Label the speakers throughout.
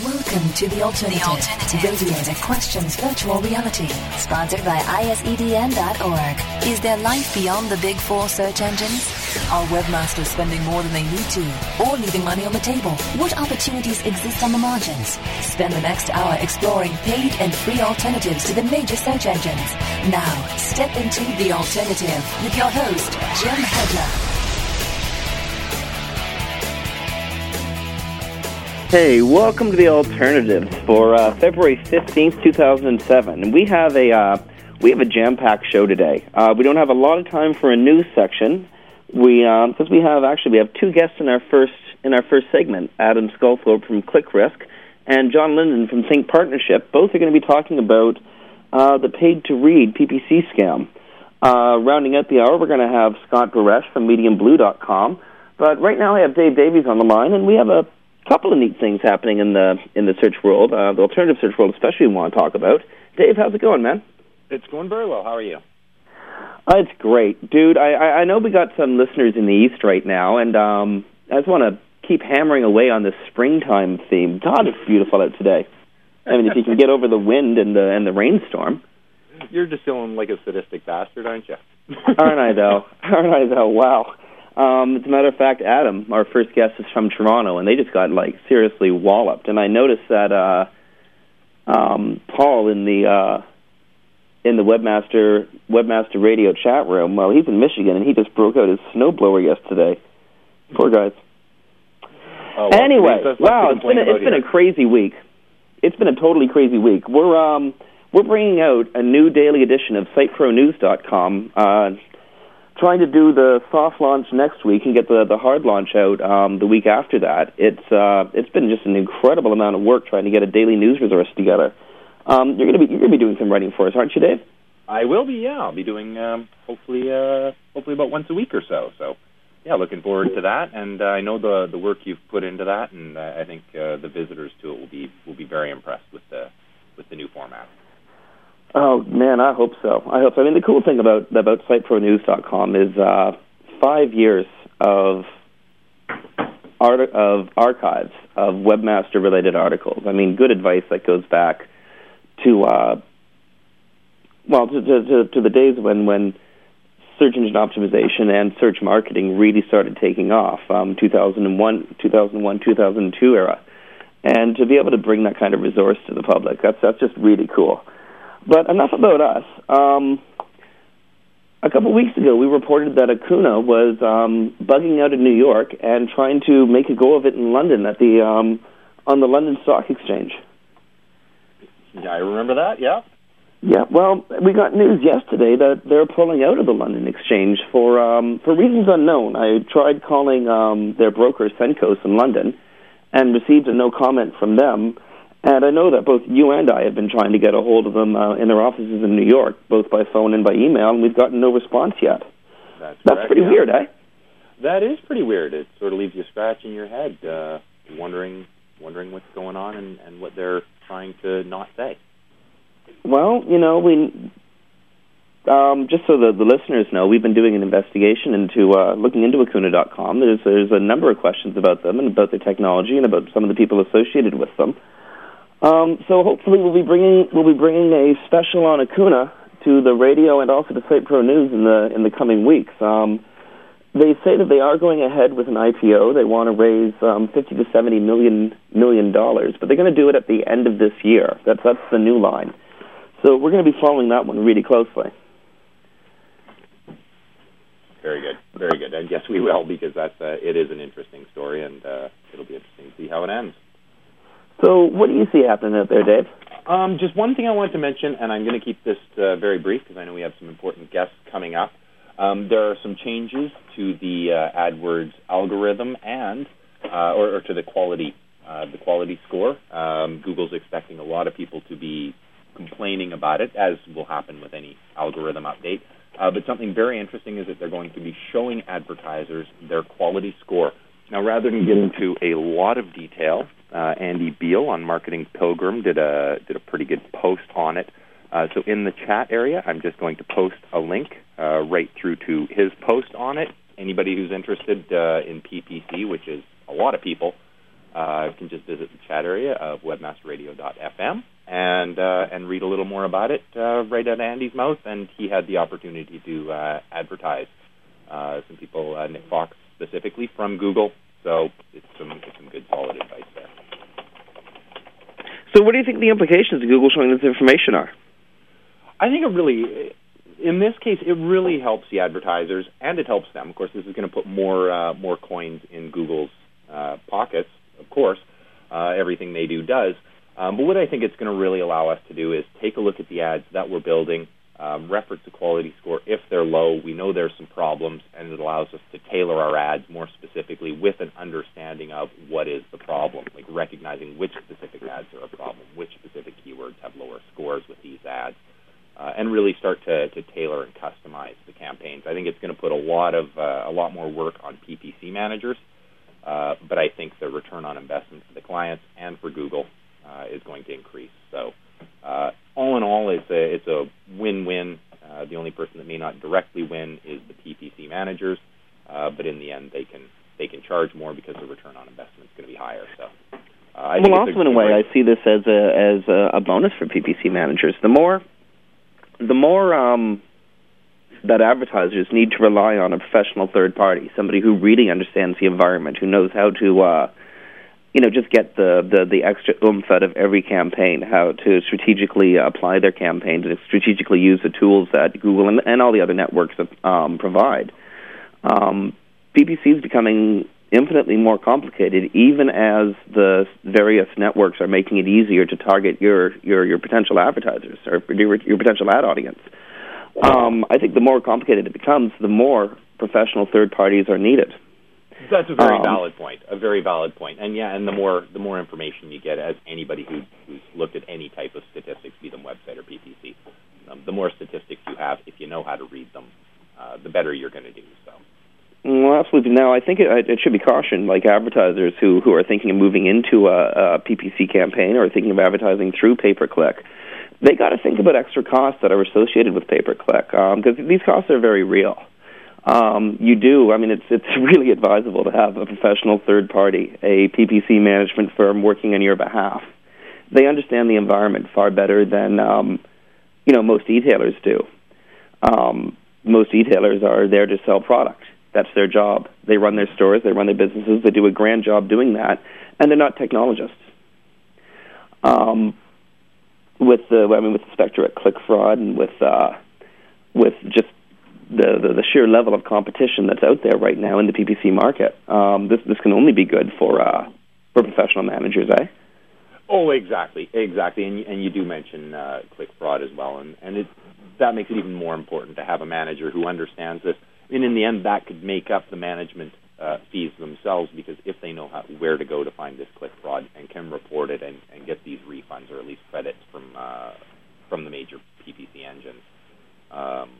Speaker 1: Welcome to The Alternative,
Speaker 2: The Alternative.
Speaker 1: radio that questions virtual reality.
Speaker 2: Sponsored by ISEDN.org.
Speaker 1: Is there life beyond the big four search engines? Are webmasters spending more than they need to, or leaving money on the table? What opportunities exist on the margins? Spend the next hour exploring paid and free alternatives to the major search engines. Now, step into The Alternative with your host, Jim Hedger.
Speaker 3: Hey, welcome to the Alternatives for uh, February fifteenth, two thousand and seven, and we have a uh, we have a jam-packed show today. Uh, we don't have a lot of time for a news section. We because we have actually we have two guests in our first in our first segment. Adam Sculthorpe from ClickRisk and John Linden from Think Partnership. Both are going to be talking about uh, the paid-to-read PPC scam. Uh, rounding out the hour, we're going to have Scott Buresh from MediumBlue.com. But right now, I have Dave Davies on the line, and we have a couple of neat things happening in the in the search world, uh, the alternative search world, especially we want to talk about. Dave, how's it going, man?
Speaker 4: It's going very well. How are you?
Speaker 3: Uh, it's great, dude. I, I I know we got some listeners in the east right now, and um, I just want to keep hammering away on this springtime theme. God, it's beautiful out today. I mean, if you can get over the wind and the and the rainstorm,
Speaker 4: You're just feeling like a sadistic bastard, aren't you?
Speaker 3: aren't I though? Aren't I though? Wow. Um, as a matter of fact, Adam, our first guest, is from Toronto, and they just got like seriously walloped. And I noticed that uh, um, Paul in the uh, in the webmaster webmaster radio chat room. Well, he's in Michigan, and he just broke out his snowblower yesterday. Poor guys.
Speaker 4: Oh, well,
Speaker 3: anyway, wow, it's been a, it's been a crazy week. It's been a totally crazy week. We're um we're bringing out a new daily edition of SiteProNews.com. Uh, trying to do the soft launch next week and get the the hard launch out um, the week after that. It's uh, it's been just an incredible amount of work trying to get a daily news resource together. Um, you're gonna be you're gonna be doing some writing for us, aren't you, Dave?
Speaker 4: I will be. Yeah, I'll be doing um, hopefully uh, hopefully about once a week or so. So yeah, looking forward to that. And uh, I know the the work you've put into that, and uh, I think uh, the visitors to it will be will be very impressed with the with the new format.
Speaker 3: Oh man, I hope so. I hope so. I mean, the cool thing about about SiteProNews.com is uh, five years of art of archives of webmaster related articles. I mean, good advice that goes back to uh, well to, to, to, the days when when search engine optimization and search marketing really started taking off. Um, 2001, 2001, 2002 era, and to be able to bring that kind of resource to the public, that's that's just really cool. But enough about us. Um, a couple weeks ago, we reported that Accoona was um, bugging out in New York and trying to make a go of it in London at the um, on the London Stock Exchange.
Speaker 4: Yeah, I remember that. Yeah.
Speaker 3: Yeah, well, we got news yesterday that they're pulling out of the London Exchange for um, for reasons unknown. I tried calling um, their broker Senkos in London and received a no comment from them. And I know that both you and I have been trying to get a hold of them uh, in their offices in New York, both by phone and by email, and we've gotten no response yet.
Speaker 4: That's,
Speaker 3: That's
Speaker 4: correct,
Speaker 3: pretty
Speaker 4: yeah.
Speaker 3: weird, eh?
Speaker 4: That is pretty weird. It sort of leaves you scratching your head, uh, wondering wondering what's going on and, and what they're trying to not say.
Speaker 3: Well, you know, we um, just so the, the listeners know, we've been doing an investigation into uh, looking into Accoona.com. There's there's a number of questions about them and about their technology and about some of the people associated with them. Um, so hopefully we'll be bringing we'll be bringing a special on Accoona to the radio and also to SiteProNews in the in the coming weeks. Um, they say that they are going ahead with an IPO. They want to raise um, 50 to 70 million million dollars, but they're going to do it at the end of this year. That's that's the new line. So we're going to be following that one really closely.
Speaker 4: Very good, very good. And yes, we will because that's uh, it is an interesting story, and uh, it'll be interesting to see how it ends.
Speaker 3: So what do you see happening out there, Dave?
Speaker 4: Um, just one thing I wanted to mention, and I'm going to keep this uh, very brief because I know we have some important guests coming up. Um, there are some changes to the uh, AdWords algorithm and, uh, or, or to the quality, uh, the quality score. Um, Google's expecting a lot of people to be complaining about it, as will happen with any algorithm update. Uh, but something very interesting is that they're going to be showing advertisers their quality score. Now, rather than get into a lot of detail, uh, Andy Beal on Marketing Pilgrim did a did a pretty good post on it. Uh, so in the chat area, I'm just going to post a link uh, right through to his post on it. Anybody who's interested uh, in PPC, which is a lot of people, uh, can just visit the chat area of webmasterradio.fm and uh, and read a little more about it right at Andy's mouth. And he had the opportunity to advertise some people, Nick Fox specifically from Google. So it's some it's some good solid advice there.
Speaker 3: So, what do you think the implications of Google showing this information are?
Speaker 4: I think it really, in this case, it really helps the advertisers, and it helps them. Of course, this is going to put more uh, more coins in Google's uh, pockets. Of course, uh, everything they do does. Um, but what I think it's going to really allow us to do is take a look at the ads that we're building, um, reference to quality score if they're low. We know there's some problems, and it allows us to tailor our ads more specifically with an understanding of what is the problem, like recognizing which specific ads are a problem, which specific keywords have lower scores with these ads, uh, and really start to, to tailor and customize the campaigns. I think it's going to put a lot of uh, a lot more work on PPC managers, uh, but I think the return on investment for the clients and for Google uh, is going to increase. So, uh, all in all, it's a it's a win-win. Uh, the only person that may not directly win is the PPC managers, uh, but in the end, they can they can charge more because the return on investment is going to be higher. So. Uh,
Speaker 3: well, also in a way, I see this as a as a, a bonus for PPC managers. The more, the more um, that advertisers need to rely on a professional third party, somebody who really understands the environment, who knows how to uh, you know, just get the, the, the extra oomph out of every campaign, how to strategically apply their campaign, to strategically use the tools that Google and, and all the other networks um, provide. Um, PPC is becoming infinitely more complicated, even as the various networks are making it easier to target your, your, your potential advertisers or your, your potential ad audience. Um, I think the more complicated it becomes, the more professional third parties are needed.
Speaker 4: That's a very um, valid point. A very valid point. And yeah, and the more the more information you get, as anybody who, who's looked at any type of statistics, be them website or PPC, um, the more statistics you have, if you know how to read them, uh, the better you're going to do. So.
Speaker 3: Well, absolutely. Now, I think it, it should be cautioned, like advertisers who who are thinking of moving into a, a PPC campaign or thinking of advertising through pay per click. They got to think about extra costs that are associated with pay per click because um, these costs are very real um, you do. I mean, it's it's really advisable to have a professional third party, a PPC management firm working on your behalf. They understand the environment far better than um, you know most retailers do. Um, most retailers are there to sell product. That's their job. They run their stores, they run their businesses. They do a grand job doing that, and they're not technologists. Um, with the, I mean, with the specter at click fraud and with uh, with just the, the, the sheer level of competition that's out there right now in the PPC market. Um, this this can only be good for uh, for professional managers, eh?
Speaker 4: Oh, exactly, exactly, and and you do mention uh, ClickFraud as well, and and it that makes it even more important to have a manager who understands this. And in the end, that could make up the management uh, fees themselves because if they know how, where to go to find this click fraud and can report it and, and get these refunds or at least credits from uh, from the major PPC engines, um,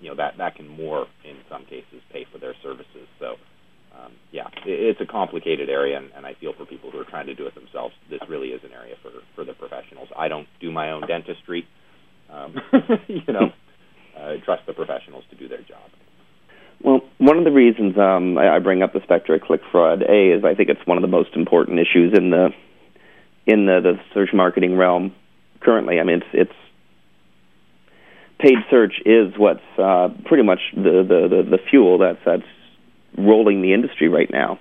Speaker 4: you know that that can more in some cases pay for their services. So um, yeah, it, it's a complicated area, and, and I feel for people who are trying to do it themselves. This really is an area for for the professionals. I don't do my own dentistry. Um, you know, uh, trust the professionals to do their job.
Speaker 3: Well, one of the reasons um, I, I bring up the specter of click fraud, a is I think it's one of the most important issues in the in the, the search marketing realm currently. I mean, it's it's paid search is what's uh, pretty much the, the, the, the, fuel that's, that's rolling the industry right now.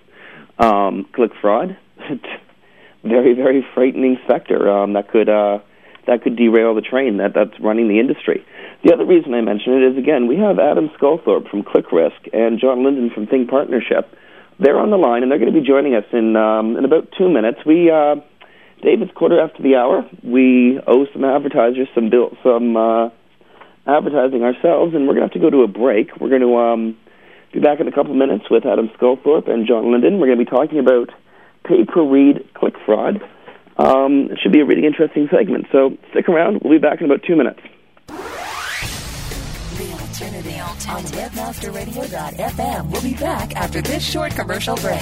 Speaker 3: Um, ClickFraud, very, very frightening sector um, that could uh, that could derail the train that, that's running the industry. The other reason I mention it is again we have Adam Sculthorpe from ClickRisk and John Linden from Think Partnership. They're on the line and they're going to be joining us in um, in about two minutes. We uh, David's quarter after the hour. We owe some advertisers some bill, some uh, advertising ourselves, and we're going to have to go to a break. We're going to um, be back in a couple minutes with Adam Sculthorpe and John Linden. We're going to be talking about pay per read ClickFraud. Um, it should be a really interesting segment, so stick around. We'll be back in about two minutes.
Speaker 1: The alternative on webmasterradio.fm. We'll be back after this short commercial break.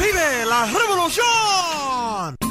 Speaker 5: ¡Vive la revolución!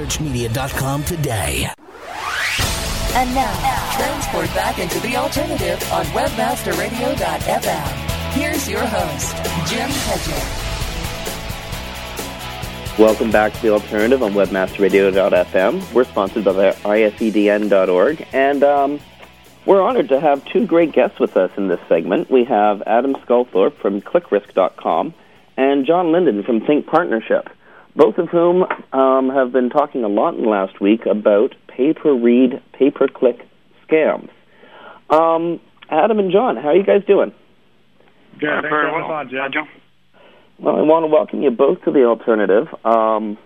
Speaker 6: searchmedia.com today.
Speaker 1: And now, transport back into the alternative on webmasterradio.fm. Here's your host, Jim Hedger.
Speaker 3: Welcome back to the alternative on webmasterradio.fm. We're sponsored by isedn.org, and um, we're honored to have two great guests with us in this segment. We have Adam Sculthorpe from ClickRisk.com and John Linden from Think Partnership both of whom um, have been talking a lot in the last week about pay per read, pay per click scams. Um, Adam and John, how are you guys doing?
Speaker 7: Good. Uh, very well. On, John.
Speaker 3: Well, I want to welcome you both to the alternative. Um,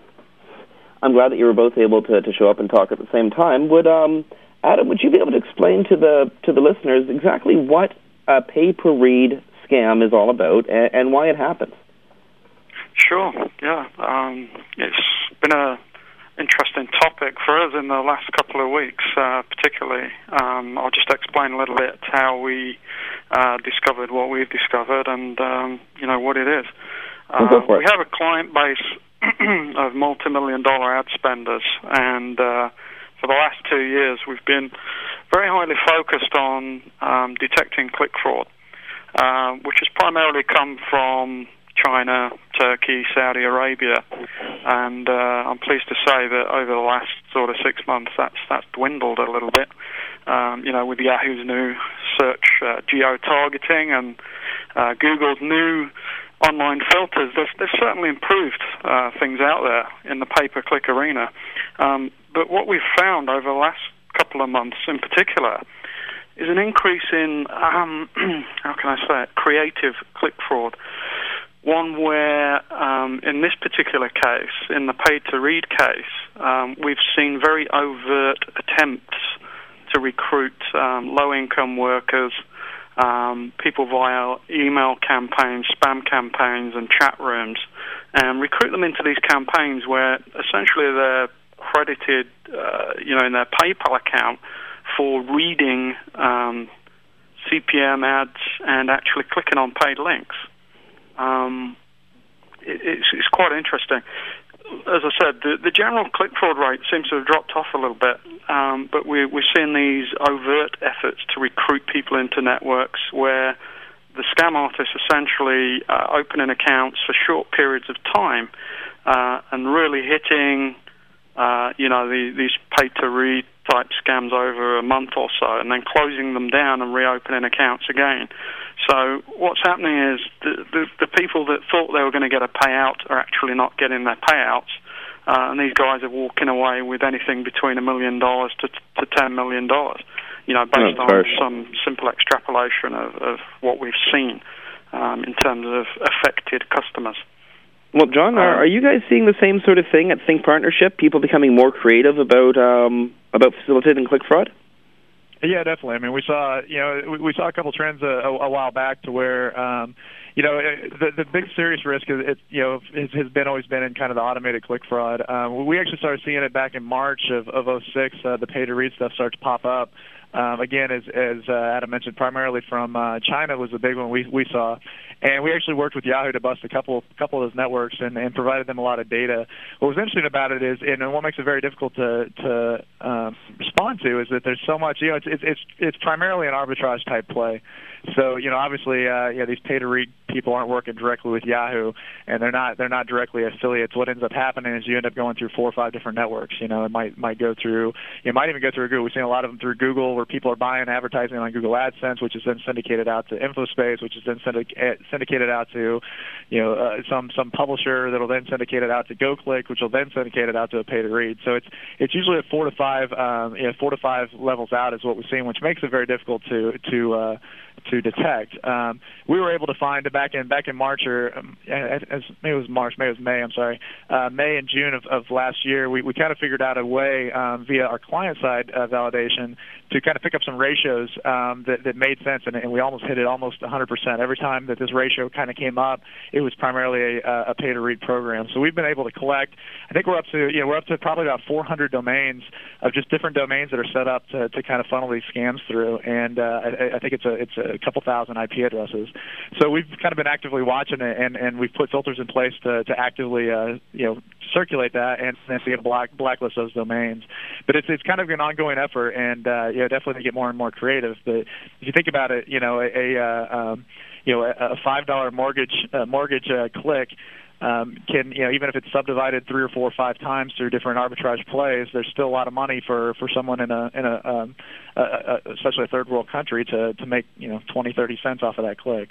Speaker 3: I'm glad that you were both able to, to show up and talk at the same time. Would um, Adam, would you be able to explain to the to the listeners exactly what a pay per read scam is all about and, and why it happens?
Speaker 7: Sure. Yeah. Um, it's been a interesting topic for us in the last couple of weeks, uh, particularly. Um, I'll just explain a little bit how we uh, discovered what we've discovered and um, you know what it is. Uh, we have a client base of multi-million dollar ad spenders, and uh, for the last two years, we've been very highly focused on um, detecting click fraud, uh, which has primarily come from China, Turkey, Saudi Arabia, and uh, I'm pleased to say that over the last sort of six months, that's that's dwindled a little bit. Um, you know, with Yahoo's new search uh, geo targeting and uh, Google's new online filters, they've, they've certainly improved uh, things out there in the pay-per-click arena. Um, but what we've found over the last couple of months, in particular, is an increase in um, how can I say it, creative click fraud one where, um, in this particular case, in the paid to read case, um, we've seen very overt attempts to recruit um, low income workers, um, people via email campaigns, spam campaigns, and chat rooms, and recruit them into these campaigns where essentially they're credited, uh, you know, in their PayPal account for reading um, CPM ads and actually clicking on paid links. Um, it, it's, it's quite interesting. As I said, the, the general click fraud rate seems to have dropped off a little bit, um, but we're, we're seeing these overt efforts to recruit people into networks where the scam artists essentially uh, opening accounts for short periods of time uh, and really hitting, uh, you know, the, these pay to read type scams over a month or so, and then closing them down and reopening accounts again. So what's happening is the, the, the people that thought they were going to get a payout are actually not getting their payouts. Uh, and these guys are walking away with anything between a million dollars to to ten million dollars. You know, based on some simple extrapolation of, of what we've seen um, in terms of affected customers.
Speaker 3: Well, John, are, uh, are you guys seeing the same sort of thing at Think Partnership? People becoming more creative about um, about facilitating click fraud?
Speaker 8: Yeah, definitely. I mean, we saw you know we, we saw a couple trends a, a, a while back to where um, you know, the the big serious risk is it you know has, has been always been in kind of the automated click fraud. Um, we actually started seeing it back in March of of 06. Uh, the pay to read stuff started to pop up. Um, again, as as uh, Adam mentioned, primarily from uh, China was the big one we we saw, and we actually worked with Yahoo to bust a couple couple of those networks and, and provided them a lot of data. What was interesting about it is, and what makes it very difficult to to um, respond to, is that there's so much. You know, it's it's it's primarily an arbitrage type play. So you know, obviously, uh, yeah, these pay to read people aren't working directly with Yahoo, and they're not they're not directly affiliates. What ends up happening is you end up going through four or five different networks. You know, it might might go through, it might even go through Google. We've seen a lot of them through Google, where people are buying advertising on Google AdSense, which is then syndicated out to InfoSpace, which is then eh, syndicated out to, you know, uh, some some publisher that'll then syndicate it out to GoClick, which will then syndicate it out to a pay to read. So it's it's usually at four to five, um, you know, four to five levels out is what we're seeing, which makes it very difficult to to uh, to detect. Um, we were able to find back in back in March or um, as maybe it was March, maybe it was May. I'm sorry, uh, May and June of, of last year. We we kind of figured out a way um, via our client side uh, validation to kind of pick up some ratios um, that that made sense, and, and we almost hit it almost 100%. Every time that this ratio kind of came up, it was primarily a, a pay to read program. So we've been able to collect. I think we're up to you know we're up to probably about 400 domains of just different domains that are set up to, to kind of funnel these scams through, and uh, I, I think it's a it's a couple thousand IP addresses. So we've kind of been actively watching it, and and we've put filters in place to to actively uh, you know circulate that and then to get black blacklist those domains. But it's it's kind of an ongoing effort, and uh, you know definitely get more and more creative. But if you think about it, you know a, a uh, um, you know a five dollar mortgage uh, mortgage uh, click um, can you know even if it's subdivided three or four or five times through different arbitrage plays, there's still a lot of money for for someone in a in a, um, a, a especially a third world country to to make you know twenty thirty cents off of that click.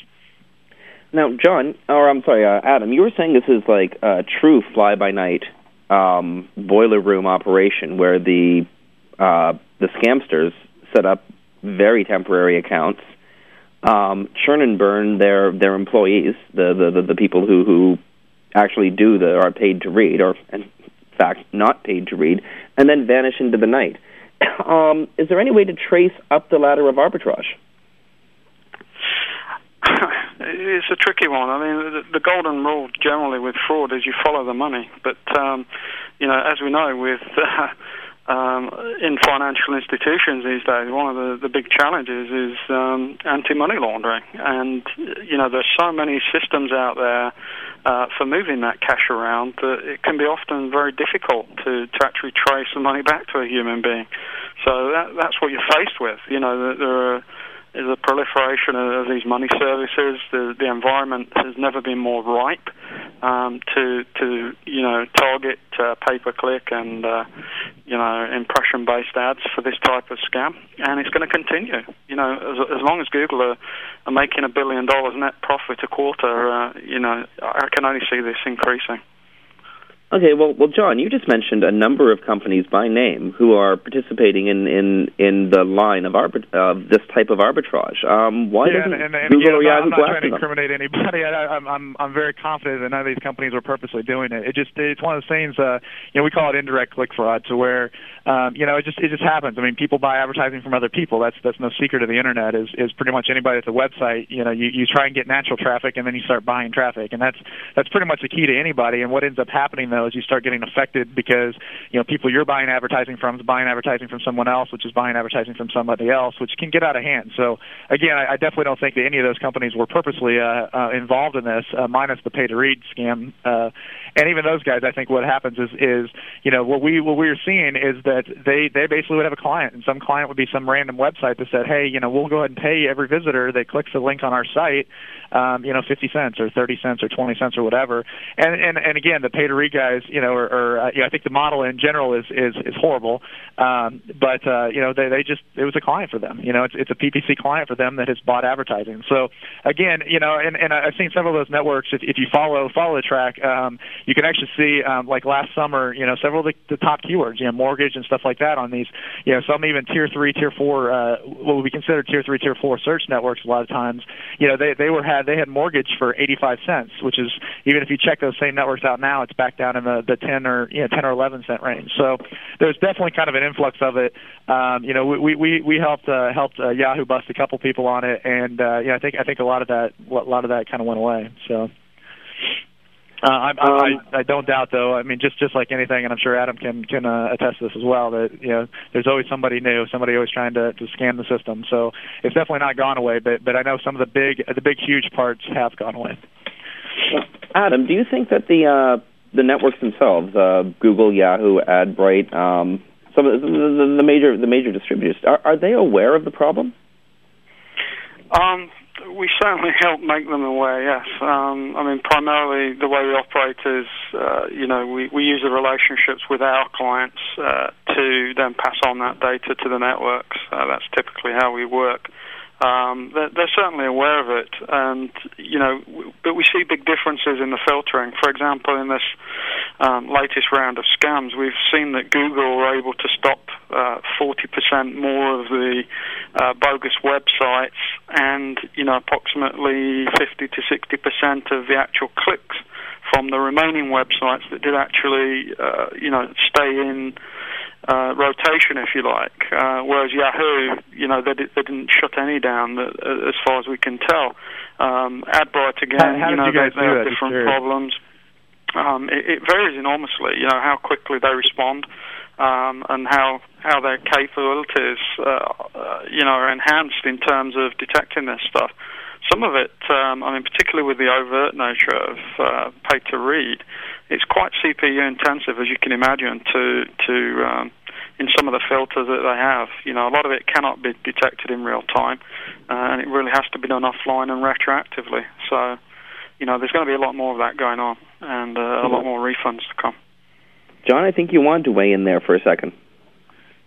Speaker 3: Now, John, or I'm sorry, uh, Adam, you were saying this is like a true fly by night um, boiler room operation where the uh, the scamsters set up very temporary accounts, um, churn and burn their their employees, the the the, the people who who actually do that are paid to read, or in fact not paid to read, and then vanish into the night. Um, is there any way to trace up the ladder of arbitrage?
Speaker 7: it's a tricky one. I mean, the, the golden rule generally with fraud is you follow the money. But um, you know, as we know, with uh, um, in financial institutions these days, one of the, the big challenges is um, anti-money laundering, and you know there's so many systems out there uh, for moving that cash around that it can be often very difficult to, to actually trace the money back to a human being. So that, that's what you're faced with. You know, there are is a proliferation of these money services. The, the environment has never been more ripe um, to to you know target uh, pay per click and uh, you know impression based ads for this type of scam, and it's going to continue. You know, as, as long as Google are, are making a billion dollars net profit a quarter, uh, you know, I can only see this increasing.
Speaker 3: Okay, well, well, John, you just mentioned a number of companies by name who are participating in in, in the line of arbit- of this type of arbitrage. Um, why
Speaker 8: yeah,
Speaker 3: doesn't
Speaker 8: and, and, and,
Speaker 3: Google
Speaker 8: yeah, I'm not trying to incriminate anybody. I, I'm I'm I'm very confident that none of these companies were purposely doing it. It just it's one of those things. Uh, you know, we call it indirect click fraud, to where um, you know it just it just happens. I mean, people buy advertising from other people. That's that's no secret of the internet. Is is pretty much anybody at the website. You know, you you try and get natural traffic, and then you start buying traffic, and that's that's pretty much the key to anybody. And what ends up happening though is you start getting affected affected because you know people you're buying advertising from is buying advertising from someone else, which is buying advertising from somebody else, which can get out of hand. So again, I, I definitely don't think that any of those companies were purposely uh, uh, involved in this, uh, minus the pay to read scam. Uh, and even those guys, I think what happens is is you know what we what we are seeing is that they they basically would have a client, and some client would be some random website that said, hey, you know, we'll go ahead and pay every visitor that clicks a link on our site, um, you know, 50 cents or 30 cents or 20 cents or whatever. And and and again, the pay to read guys, you know, are uh, you know, I think the model in general is is is horrible. Um, but uh, you know, they they just it was a client for them. You know, it's it's a PPC client for them that has bought advertising. So again, you know, and and I've seen several of those networks. If if you follow follow the track, um, you can actually see um, like last summer, you know, several of the, the top keywords, you know, mortgage and stuff like that on these, you know, some even tier three, tier four, uh, what would be considered tier three, tier four search networks. A lot of times, you know, they they were had they had mortgage for 85 cents, which is even if you check those same networks out now, it's back down in the the 10 or you know 10 or 11 cent range. So there's definitely kind of an influx of it. Um, you know, we we we helped uh, helped uh, Yahoo bust a couple people on it, and uh, yeah, I think I think a lot of that a lot of that kind of went away. So. Uh, I, I, um, I, I don't doubt, though. I mean, just just like anything, and I'm sure Adam can can uh, attest to this as well. That you know, there's always somebody new, somebody always trying to to scan the system. So it's definitely not gone away. But but I know some of the big the big huge parts have gone away.
Speaker 3: Adam, do you think that the uh, the networks themselves, uh, Google, Yahoo, Adbrite, um, some of the, the, the major the major distributors, are, are they aware of the problem?
Speaker 7: Um, we certainly help make them aware. Yes, um, I mean primarily the way we operate is, uh, you know, we, we use the relationships with our clients uh, to then pass on that data to the networks. Uh, that's typically how we work um, they're, they're, certainly aware of it, and you know, but we see big differences in the filtering. For example, in this um, latest round of scams, we've seen that Google were able to stop uh, 40% more of the uh, bogus websites, and you know, approximately 50 to 60% of the actual clicks from the remaining websites that did actually, uh, you know, stay in uh, rotation, if you like. Uh, whereas Yahoo, you know, they, they didn't shut any down, uh, as far as we can tell. Um, Adbrite again,
Speaker 8: how, how
Speaker 7: you know,
Speaker 8: you
Speaker 7: they, they have different
Speaker 8: sure.
Speaker 7: problems. Um, it, it varies enormously, you know, how quickly they respond. Um, and how how their capabilities, uh, uh, you know, are enhanced in terms of detecting this stuff. Some of it, um, I mean, particularly with the overt nature of uh, pay to read, it's quite CPU intensive, as you can imagine, to to um, in some of the filters that they have. You know, a lot of it cannot be detected in real time, uh, and it really has to be done offline and retroactively. So, you know, there's going to be a lot more of that going on, and uh, a lot more refunds to come.
Speaker 3: John, I think you wanted to weigh in there for a second.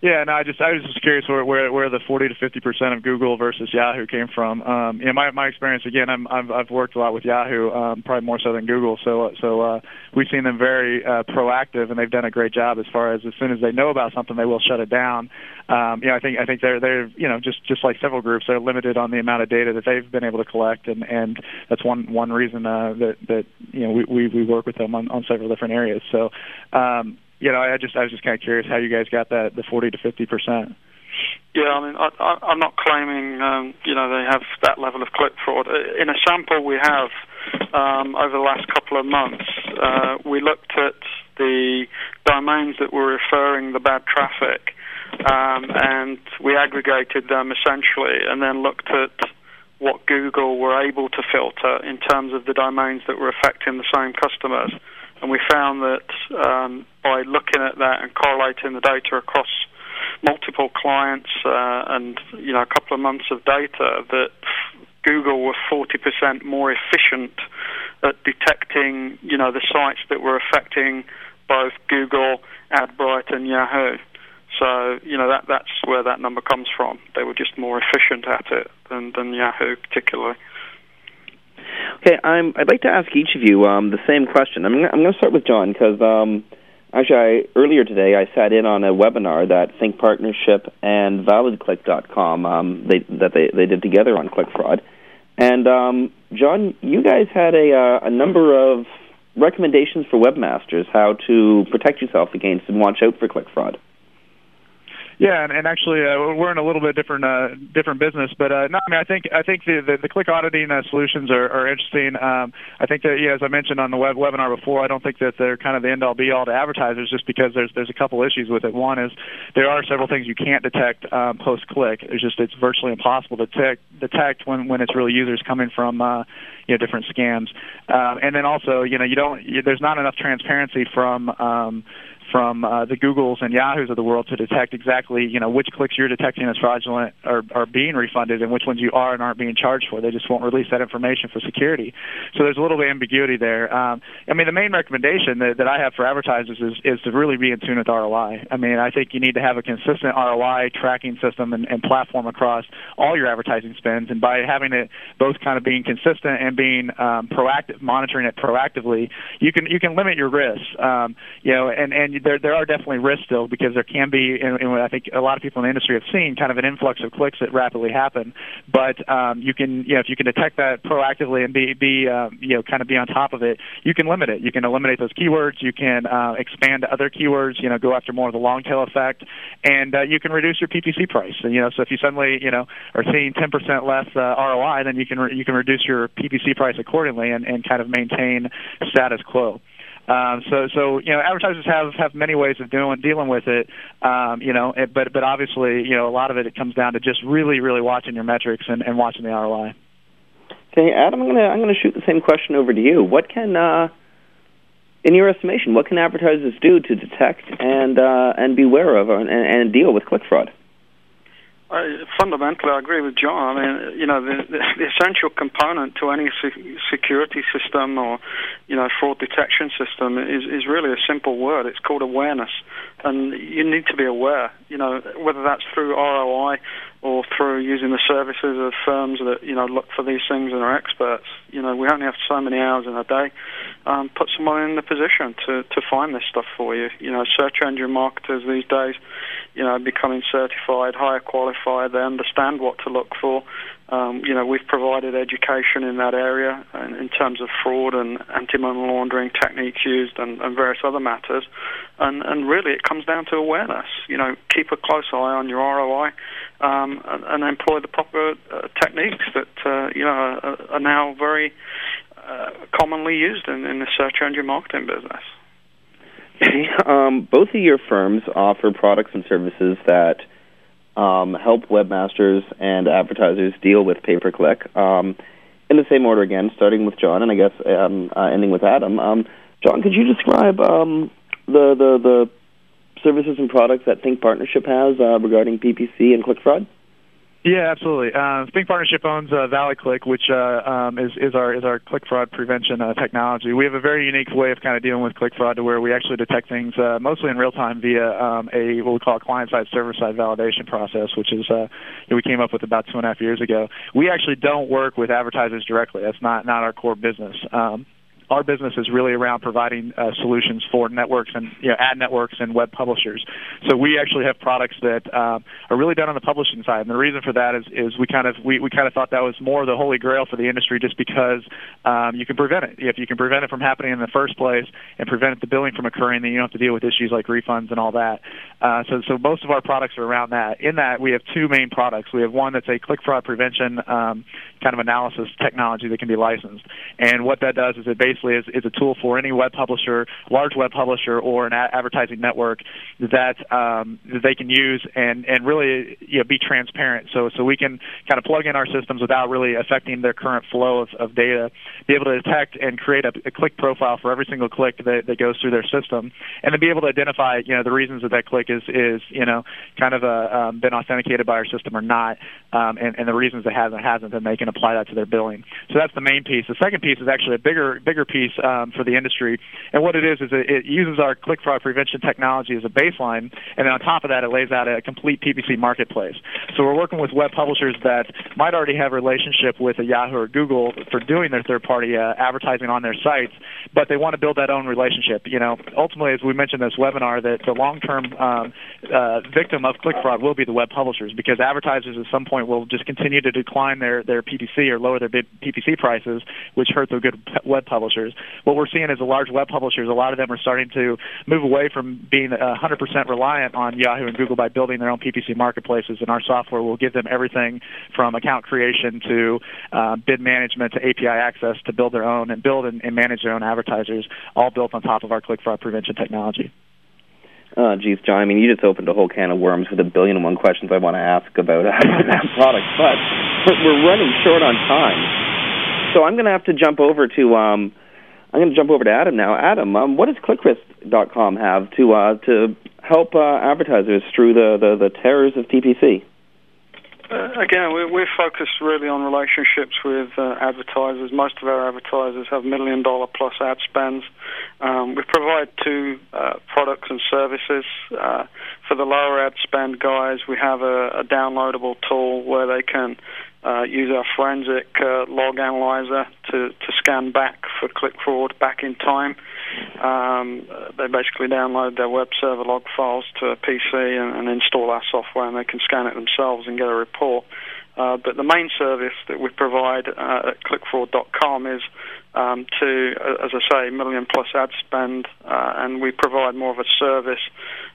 Speaker 8: Yeah, no, I just I was just curious where where, where the 40 to 50 percent of Google versus Yahoo came from. Um, you know, my my experience again, I'm I've, I've worked a lot with Yahoo, um, probably more so than Google. So so uh, we've seen them very uh, proactive, and they've done a great job as far as as soon as they know about something, they will shut it down. Um, you know, I think I think they're they're you know just just like several groups, they're limited on the amount of data that they've been able to collect, and and that's one one reason uh, that that you know we we, we work with them on on several different areas. So. Um, you know, I just I was just kind of curious how you guys got that the 40 to 50 percent.
Speaker 7: Yeah, I mean, I, I, I'm not claiming, um, you know, they have that level of click fraud. In a sample we have um, over the last couple of months, uh, we looked at the domains that were referring the bad traffic, um, and we aggregated them essentially, and then looked at what Google were able to filter in terms of the domains that were affecting the same customers and we found that um, by looking at that and correlating the data across multiple clients uh, and you know a couple of months of data, that Google were 40% more efficient at detecting you know the sites that were affecting both Google, Adbrite, and Yahoo. So you know that that's where that number comes from. They were just more efficient at it than, than Yahoo particularly.
Speaker 3: Okay, I'm, I'd like to ask each of you um, the same question. I'm, I'm going to start with John because um, actually, I, earlier today I sat in on a webinar that Think Partnership and ValidClick.com um, they, that they, they did together on click fraud. And um, John, you guys had a, uh, a number of recommendations for webmasters how to protect yourself against and watch out for click fraud.
Speaker 8: Yeah, and, and actually, uh, we're in a little bit different uh, different business, but uh, no, I mean, I think I think the the, the click auditing uh, solutions are, are interesting. Um, I think that, yeah, as I mentioned on the web webinar before, I don't think that they're kind of the end all be all to advertisers, just because there's there's a couple issues with it. One is there are several things you can't detect um, post click. It's just it's virtually impossible to detect detect when when it's really users coming from uh, you know different scams, um, and then also you know you don't you, there's not enough transparency from um, from uh, the Googles and Yahoos of the world to detect exactly you know which clicks you're detecting as fraudulent are, are being refunded and which ones you are and aren't being charged for. They just won't release that information for security. So there's a little bit of ambiguity there. Um, I mean, the main recommendation that, that I have for advertisers is, is to really be in tune with ROI. I mean, I think you need to have a consistent ROI tracking system and, and platform across all your advertising spends, and by having it both kind of being consistent and being um, proactive, monitoring it proactively, you can you can limit your risks. Um, you know, and and there there are definitely risks still because there can be, and, I think a lot of people in the industry have seen kind of an influx of clicks that rapidly happen. But um, you can, you know, if you can detect that proactively and be be um, you know kind of be on top of it, you can limit it. You can eliminate those keywords. You can uh, expand to other keywords. You know, go after more of the long tail effect, and uh, you can reduce your PPC price. And, you know, so if you suddenly you know are seeing 10% less uh, ROI, then you can re- you can reduce your PPC price accordingly and, and kind of maintain status quo. Um, so, so you know, advertisers have have many ways of doing dealing with it. Um, you know, it, but but obviously, you know, a lot of it it comes down to just really, really watching your metrics and, and watching the ROI.
Speaker 3: Okay, Adam, I'm gonna I'm gonna shoot the same question over to you. What can, uh, in your estimation, what can advertisers do to detect and uh, and beware of and, and deal with click fraud?
Speaker 7: I, fundamentally, I agree with John. I mean, you know, the, the, the essential component to any se- security system or, you know, fraud detection system is, is really a simple word. It's called awareness, and you need to be aware. You know, whether that's through ROI or through using the services of firms that you know look for these things and are experts. You know, we only have so many hours in a day. Um, put someone in the position to to find this stuff for you. You know, search engine marketers these days, you know, becoming certified, higher qualified. They understand what to look for. Um, you know, we've provided education in that area in, in terms of fraud and anti-money laundering techniques used and, and various other matters. And, and really, it comes down to awareness. You know, keep a close eye on your ROI um, and, and employ the proper uh, techniques that uh, you know are, are now very uh, commonly used in, in the search engine marketing business.
Speaker 3: Um, both of your firms offer products and services that um, help webmasters and advertisers deal with pay per click. Um, in the same order again, starting with John, and I guess um, uh, ending with Adam. Um, John, could you describe um, the, the the services and products that Think Partnership has uh, regarding PPC and click fraud?
Speaker 8: Yeah, absolutely. Uh, Think Partnership owns uh, ValidClick, which uh, um, is, is our is our click fraud prevention uh, technology. We have a very unique way of kind of dealing with click fraud, to where we actually detect things uh, mostly in real time via um, a what we call a client side server side validation process, which is uh, we came up with about two and a half years ago. We actually don't work with advertisers directly. That's not not our core business. Um, our business is really around providing uh, solutions for networks and you know, ad networks and web publishers. So we actually have products that uh, are really done on the publishing side, and the reason for that is, is we kind of we, we kind of thought that was more the holy grail for the industry, just because um, you can prevent it. If you can prevent it from happening in the first place and prevent the billing from occurring, then you don't have to deal with issues like refunds and all that. Uh, so so most of our products are around that. In that we have two main products. We have one that's a click fraud prevention um, kind of analysis technology that can be licensed, and what that does is it basically basically is, is a tool for any web publisher, large web publisher, or an advertising network that um, that they can use and and really you know, be transparent. So so we can kind of plug in our systems without really affecting their current flow of, of data, be able to detect and create a, a click profile for every single click that, that goes through their system, and then be able to identify you know the reasons that that click is is you know kind of a, uh, um, been authenticated by our system or not, um, and, and the reasons it hasn't hasn't, then they can apply that to their billing. So that's the main piece. The second piece is actually a bigger bigger piece um, for the industry. And what it is is it, it uses our click fraud prevention technology as a baseline, and then on top of that, it lays out a complete PPC marketplace. So we're working with web publishers that might already have a relationship with a Yahoo or Google for doing their third-party uh, advertising on their sites, but they want to build that own relationship. You know, ultimately, as we mentioned in this webinar, that the long-term um, uh, victim of click fraud will be the web publishers because advertisers at some point will just continue to decline their their PPC or lower their PPC prices, which hurt the good web publishers what we're seeing is the large web publishers, a lot of them are starting to move away from being 100% reliant on Yahoo and Google by building their own PPC marketplaces, and our software will give them everything from account creation to uh, bid management to API access to build their own and build and, and manage their own advertisers, all built on top of our click fraud prevention technology.
Speaker 3: Uh, geez, John, I mean, you just opened a whole can of worms with a billion and one questions I want to ask about that product, but we're running short on time. So I'm going to have to jump over to um, I'm going to jump over to Adam now. Adam, um, what does ClickRisk.com have to uh, to help uh, advertisers through the, the, the terrors of PPC?
Speaker 7: Uh, again, we're, we're focused really on relationships with uh, advertisers. Most of our advertisers have million dollar plus ad spends. Um, we provide two uh, products and services. Uh, for the lower ad spend guys, we have a, a downloadable tool where they can uh, use our forensic uh, log analyzer to, to scan back for click fraud back in time. Um, they basically download their web server log files to a PC and, and install our software, and they can scan it themselves and get a report. Uh, but the main service that we provide uh, at clickfraud.com is um, to, as I say, million plus ad spend, uh, and we provide more of a service.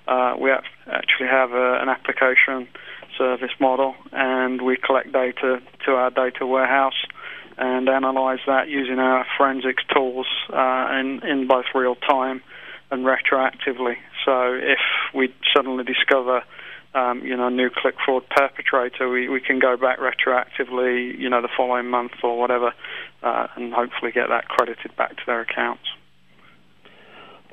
Speaker 7: Uh, we actually have a, an application service model, and we collect data to our data warehouse and analyze that using our forensics tools uh, in, in both real time and retroactively. So if we suddenly discover um, you know, new click fraud perpetrator, we, we can go back retroactively, you know, the following month or whatever, uh, and hopefully get that credited back to their accounts.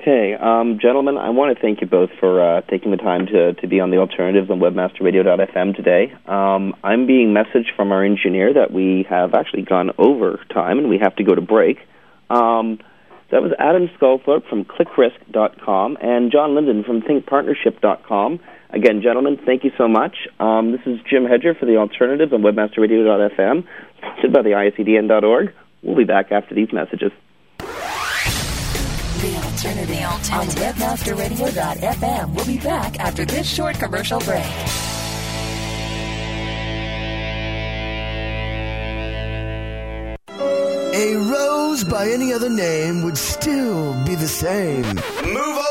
Speaker 3: Okay, um, gentlemen, I want to thank you both for uh, taking the time to, to be on the alternatives on webmasterradio.fm today. Um, I'm being messaged from our engineer that we have actually gone over time and we have to go to break. Um, that was Adam Sculthorpe from ClickRisk.com and John Linden from ThinkPartnership.com. Again, gentlemen, thank you so much. Um, this is Jim Hedger for the alternatives on webmasterradio.fm, sponsored by the ISEDN.org. We'll be back after these messages.
Speaker 1: The Alternative, on webmasterradio.fm. We'll be back after this short commercial break.
Speaker 9: A rose by any other name would still be the same.
Speaker 10: Move over,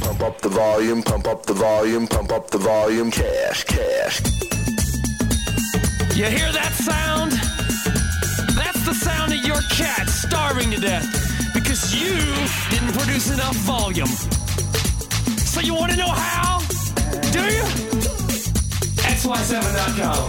Speaker 9: Pump up the volume, pump up the volume, pump up the volume. Cash, cash.
Speaker 11: You hear that sound? That's the sound of your cat starving to death because you didn't produce enough volume. So you want to know how? Do you? XY7.com.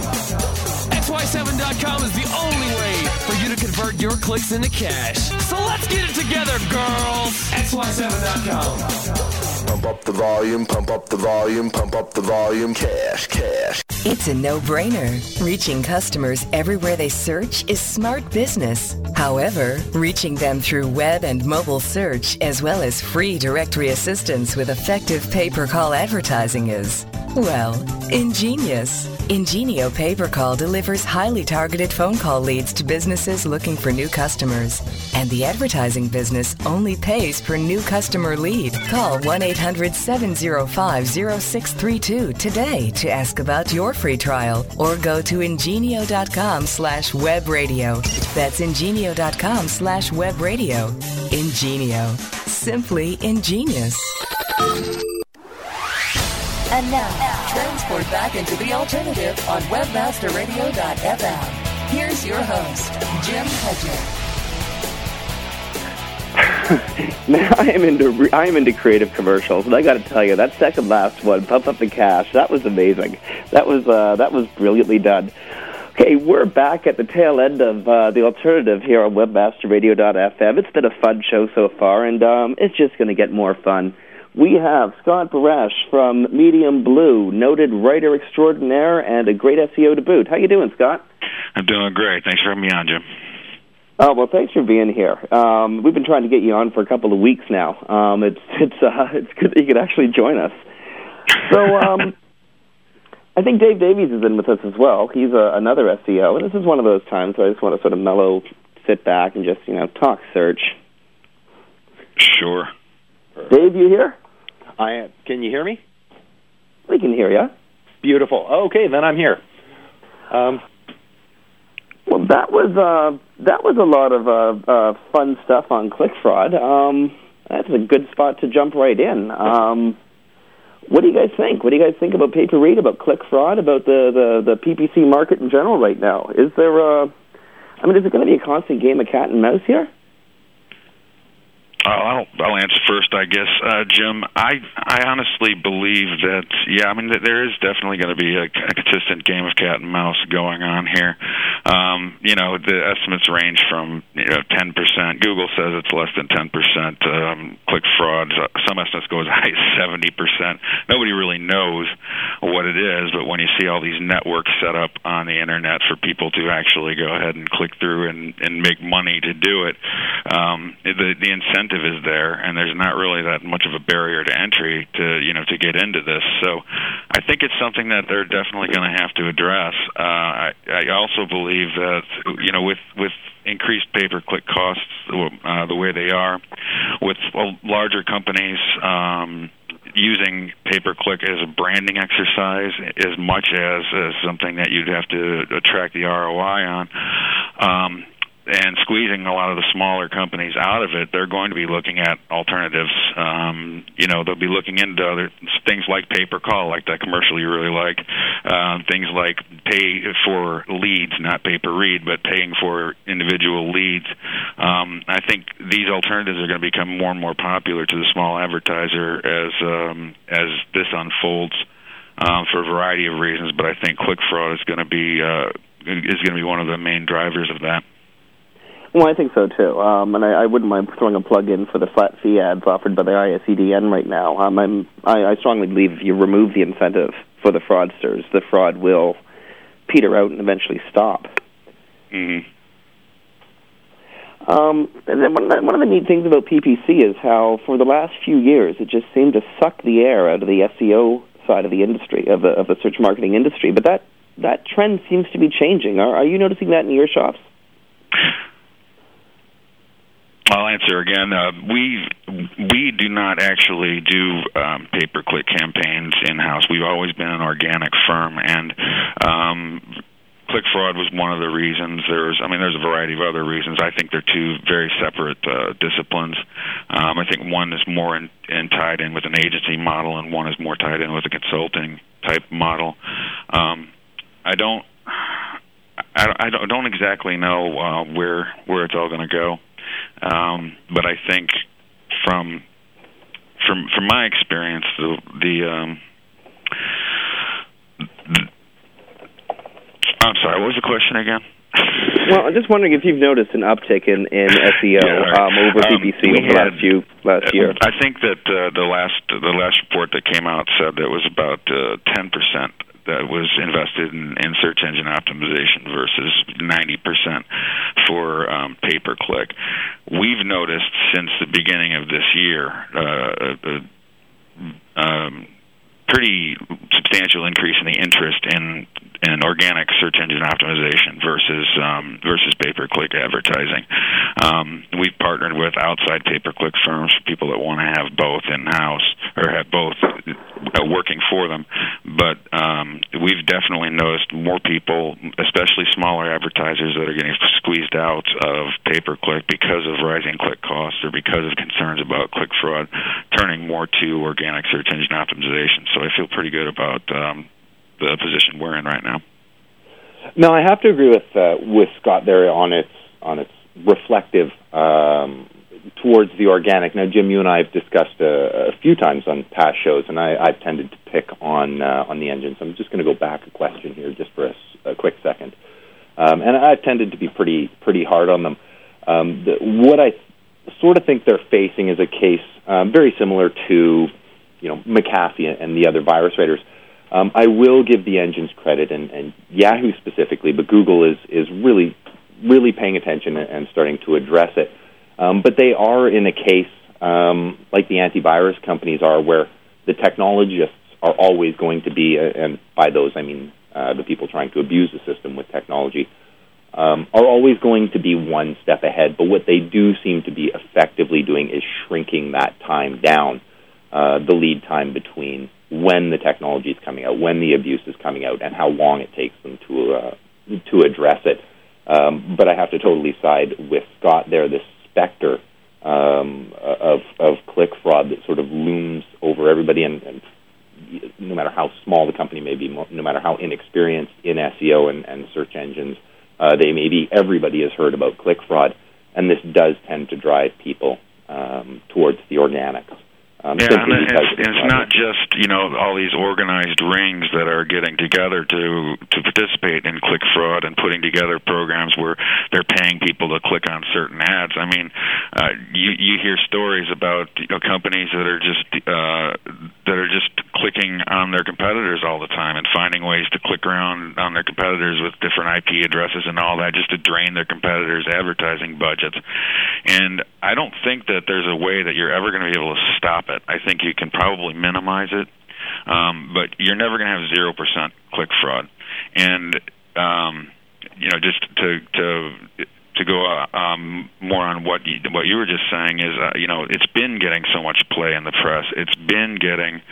Speaker 11: XY7.com is the only way for you to convert your clicks into cash. So let's get it together, girls. XY7.com.
Speaker 9: Pump up the volume, pump up the volume, pump up the volume. Cash, cash.
Speaker 12: It's a no-brainer. Reaching customers everywhere they search is smart business. However, reaching them through web and mobile search, as well as free directory assistance with effective pay-per-call advertising is, well, ingenious. Ingenio Pay-Per-Call delivers highly targeted phone call leads to businesses looking for new customers. And the advertising business only pays per new customer lead. Call 1-800-705-0632 today to ask about your free trial or go to ingenio.com slash web radio. That's ingenio.com slash web radio. Ingenio. Simply ingenious.
Speaker 1: And now, transport back into the alternative on webmasterradio.fm. Here's your host, Jim Hedger.
Speaker 3: Man, I am into I am into creative commercials, and I got to tell you that second last one, "Pump Up the Cash," that was amazing. That was uh, that was brilliantly done. Okay, we're back at the tail end of uh, the alternative here on WebmasterRadio.fm. It's been a fun show so far, and um, it's just going to get more fun. We have Scott Buresh from Medium Blue, noted writer extraordinaire and a great SEO to boot. How you doing, Scott?
Speaker 13: I'm doing great. Thanks for having me on, Jim.
Speaker 3: Oh well, thanks for being here. Um, we've been trying to get you on for a couple of weeks now. Um, it's it's uh, it's good that you could actually join us. So um, I think Dave Davies is in with us as well. He's a, another SEO, and this is one of those times where I just want to sort of mellow, sit back, and just you know talk search.
Speaker 13: Sure.
Speaker 3: Dave, you here?
Speaker 4: I am. Can you hear me?
Speaker 3: We can hear you.
Speaker 4: Beautiful. Okay, then I'm here. Um,
Speaker 3: well, that was uh, that was a lot of uh, uh, fun stuff on click fraud. Um, that's a good spot to jump right in. Um, what do you guys think? What do you guys think about pay per read, about click fraud, about the, the, the PPC market in general right now? Is there a, I mean, is it going to be a constant game of cat and mouse here?
Speaker 13: I'll I'll answer first, I guess, uh, Jim. I I honestly believe that yeah, I mean there is definitely going to be a, a consistent game of cat and mouse going on here. Um, you know, the estimates range from you know ten percent. Google says it's less than ten percent. Um, click fraud. Some estimates go as high as seventy percent. Nobody really knows what it is, but when you see all these networks set up on the internet for people to actually go ahead and click through and and make money to do it, um, the the incentive incentive is there, and there's not really that much of a barrier to entry to you know to get into this. So I think it's something that they're definitely going to have to address. Uh, I, I also believe that you know with with increased pay per click costs uh, the way they are, with larger companies. Um, using pay per click as a branding exercise as much as, as something that you'd have to attract the ROI on. Um, and squeezing a lot of the smaller companies out of it, they're going to be looking at alternatives. Um, you know, they'll be looking into other things like pay per call, like that commercial you really like. Um, things like pay for leads, not pay per read, but paying for individual leads. Um, I think these alternatives are going to become more and more popular to the small advertiser as um, as this unfolds. Um, for a variety of reasons, but I think click fraud is going to be uh, is going to be one of the main drivers of that.
Speaker 3: Well, I think so too, um, and I, I wouldn't mind throwing a plug in for the flat fee ads offered by the ISEDN right now. Um, I'm, I, I strongly believe if you remove the incentive for the fraudsters, the fraud will peter out and eventually stop.
Speaker 13: Mm-hmm.
Speaker 3: Um, and then one of, the, one of the neat things about PPC is how, for the last few years, it just seemed to suck the air out of the SEO side of the industry, of the of the search marketing industry. But that that trend seems to be changing. Are, are you noticing that in your shops?
Speaker 13: I'll answer again. Uh, we we do not actually do um, pay per click campaigns in house. We've always been an organic firm, and um, click fraud was one of the reasons. There's, I mean, there's a variety of other reasons. I think they're two very separate uh, disciplines. Um, I think one is more in, in tied in with an agency model, and one is more tied in with a consulting type model. Um, I don't. I, I don't, exactly know uh, where where it's all going to go. Um, but I think from from from my experience, the the, um, the I'm sorry, what was the question again?
Speaker 3: well, I'm just wondering if you've noticed an uptick in, in SEO
Speaker 13: yeah,
Speaker 3: um, over
Speaker 13: um,
Speaker 3: PPC over the last few last year.
Speaker 13: I think that uh, the last the last report that came out said that it was about uh, ten uh, percent that was invested in, in search engine optimization versus 90% for um, pay per click. We've noticed since the beginning of this year uh, a, um, pretty substantial increase in the interest in in organic search engine optimization versus um, versus pay per click advertising. Um, we've partnered with outside pay per click firms for people that want to have both in house or have both uh, working for them. But um, we've definitely noticed more people, especially smaller advertisers, that are getting squeezed out of pay per click because of rising click costs or because of concerns about click fraud, turning more to organic search engine optimization. So I feel pretty good about um, the position we're in right now.
Speaker 4: No, I have to agree with uh, with Scott there on its on its reflective um, towards the organic. Now, Jim, you and I have discussed a, a few times on past shows, and I, I've tended to pick on uh, on the engines. I'm just going to go back a question here, just for a, a quick second. Um, and I've tended to be pretty pretty hard on them. Um, the, what I sort of think they're facing is a case um, very similar to, you know, McAfee and the other virus raiders. Um, I will give the engines credit, and, and Yahoo specifically, but Google is is really really paying attention and starting to address it. Um, but they are in a case um, like the antivirus companies are, where the technologists are always going to be, uh, and by those I mean uh, the people trying to abuse the system with technology, um, are always going to be one step ahead. But what they do seem to be effectively doing is shrinking that time down, uh, the lead time between when the technology is coming out, when the abuse is coming out, and how long it takes them to uh, to address it. Um, but I have to totally side with Scott there. This specter um, of of click fraud that sort of looms over everybody, and, and no matter how small the company may be, no matter how inexperienced in SEO and, and search engines uh, they may be, everybody has heard about click fraud, and this does tend to drive people um, towards the organics. Um,
Speaker 13: yeah, and it's, it's not just you know all these organized rings that are getting together to to participate in click fraud and putting together programs where they're paying people to click on certain ads. I mean, uh, you you hear stories about you know, companies that are just uh, that are just clicking on their competitors all the time and finding ways to click around on their competitors with different IP addresses and all that just to drain their competitors' advertising budgets. And I don't think that there's a way that you're ever going to be able to stop it it. I think you can probably minimize it, um, but you're never going to have zero percent click fraud. And um, you know, just to to to go uh, um, more on what you, what you were just saying is, uh, you know, it's been getting so much play in the press. It's been getting,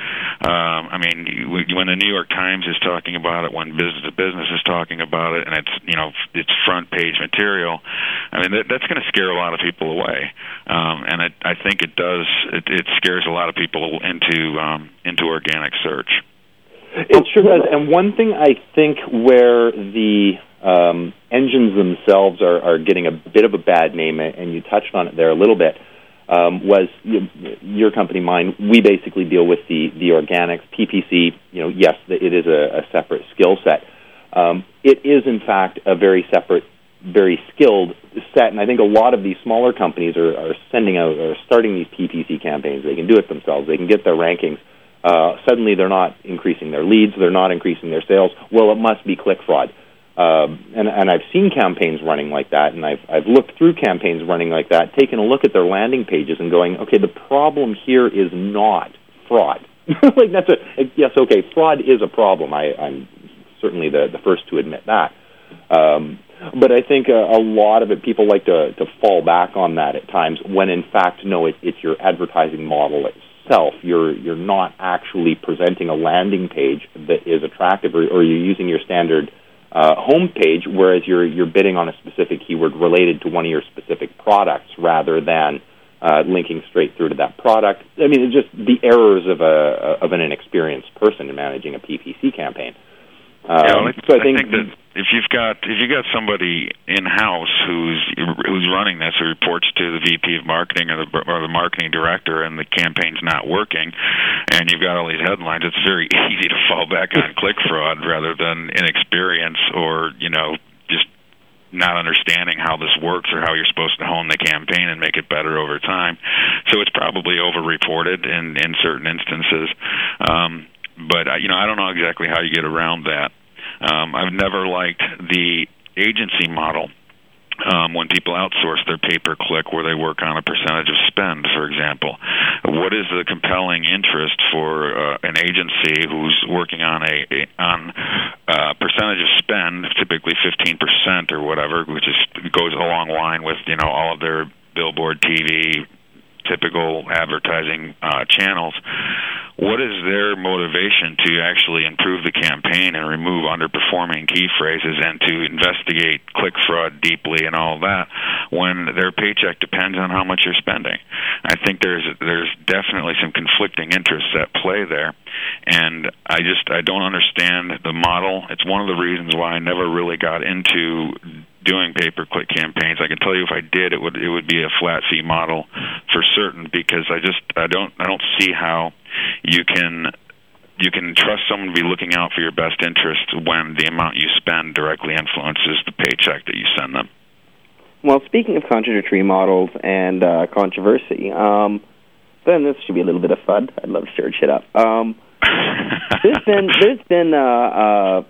Speaker 13: um, I mean, when the New York Times is talking about it, when Business to Business is talking about it, and it's you know it's front page material. I mean, that, that's going to scare a lot of people away, um, and it, I think it does. It, it scares a lot of people into um, into organic search.
Speaker 4: It sure does. And one thing I think where the um, engines themselves are, are getting a bit of a bad name, and you touched on it there a little bit. Um, was you, your company mine? We basically deal with the the organics PPC. You know, yes, it is a, a separate skill set. Um, it is in fact a very separate, very skilled set, and I think a lot of these smaller companies are, are sending out or starting these PPC campaigns. They can do it themselves. They can get their rankings. Uh, suddenly, they're not increasing their leads. They're not increasing their sales. Well, it must be click fraud um, and, and I've seen campaigns running like that, and I've I've looked through campaigns running like that, taken a look at their landing pages, and going, okay, the problem here is not fraud. like that's a yes, okay, fraud is a problem. I, I'm certainly the the first to admit that. Um, but I think a, a lot of it, people like to to fall back on that at times, when in fact, no, it, it's your advertising model itself. You're you're not actually presenting a landing page that is attractive, or, or you're using your standard uh, homepage, whereas you're you're bidding on a specific keyword related to one of your specific products rather than uh, linking straight through to that product. I mean, it's just the errors of a of an inexperienced person in managing a PPC campaign. Um,
Speaker 13: yeah, well, I, so I think, I think that if you've got if you got somebody in house who's who's running this who reports to the VP of marketing or the or the marketing director and the campaign's not working, and you've got all these headlines, it's very easy to fall back on click fraud rather than inexperience or you know just not understanding how this works or how you're supposed to hone the campaign and make it better over time. So it's probably overreported in in certain instances. Um, but uh, you know, I don't know exactly how you get around that. Um, I've never liked the agency model. Um, when people outsource their pay per click, where they work on a percentage of spend, for example, what is the compelling interest for uh, an agency who's working on a, a on a uh, percentage of spend, typically fifteen percent or whatever, which is goes along line with you know all of their billboard, TV, typical advertising uh, channels. What is their motivation to actually improve the campaign and remove underperforming key phrases and to investigate click fraud deeply and all that when their paycheck depends on how much you're spending? I think there's there's definitely some conflicting interests at play there, and I just I don't understand the model. It's one of the reasons why I never really got into doing pay per click campaigns. I can tell you if I did, it would it would be a flat fee model for certain because I just I don't I don't see how you can you can trust someone to be looking out for your best interest when the amount you spend directly influences the paycheck that you send them.
Speaker 3: Well, speaking of contradictory models and uh, controversy, um, then this should be a little bit of fun. I'd love to stir shit up. Um, there's been there's been uh, uh,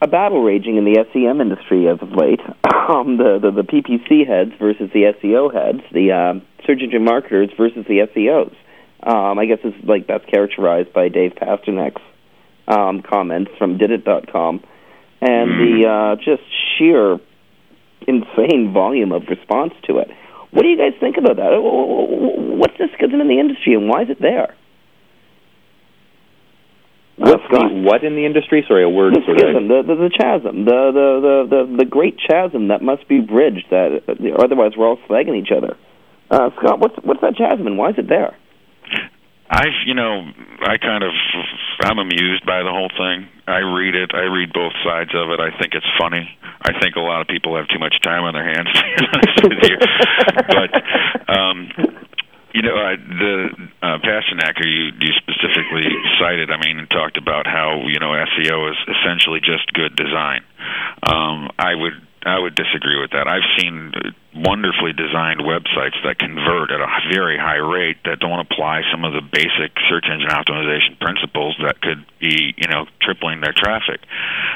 Speaker 3: a battle raging in the SEM industry as of late. Um, the, the the PPC heads versus the SEO heads, the um, search engine marketers versus the SEOs. Um, I guess it's like that's characterized by Dave Pasternack's um, comments from Didit.com, and the uh, just sheer insane volume of response to it. What do you guys think about that? What's the schism in the industry, and why is it there?
Speaker 4: What's the what in the industry? Sorry, a word
Speaker 3: the
Speaker 4: sort
Speaker 3: schism,
Speaker 4: of.
Speaker 3: the, the the chasm, the, the the the the great chasm that must be bridged. That uh, otherwise we're all slagging each other. Uh, Scott, what's what's that chasm and why is it there?
Speaker 13: I've, you know, I kind of, I'm amused by the whole thing. I read it. I read both sides of it. I think it's funny. I think a lot of people have too much time on their hands. To be honest with you, but um, you know, I, the uh, Pasternacker you you specifically cited. I mean, and talked about how you know SEO is essentially just good design. Um, I would I would disagree with that. I've seen wonderfully designed websites that convert at a very high rate that don't apply some of the basic search engine optimization principles that could be, you know, tripling their traffic.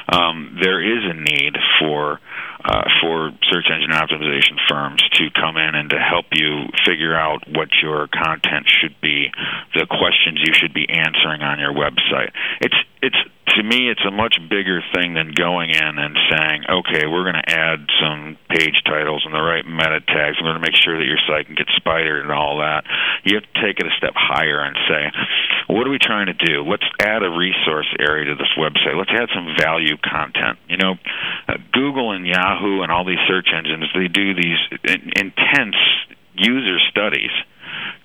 Speaker 13: Um, there is a need for uh, for search engine optimization firms to come in and to help you figure out what your content should be, the questions you should be answering on your website. It's it's to me it's a much bigger thing than going in and saying, okay, we're going to add some page titles and the right meta tags. We're going to make sure that your site can get spidered and all that. You have to take it a step higher and say, what are we trying to do? Let's add a resource area to this website. Let's add some value content. You know, uh, Google and Yahoo and all these search engines, they do these in- intense user studies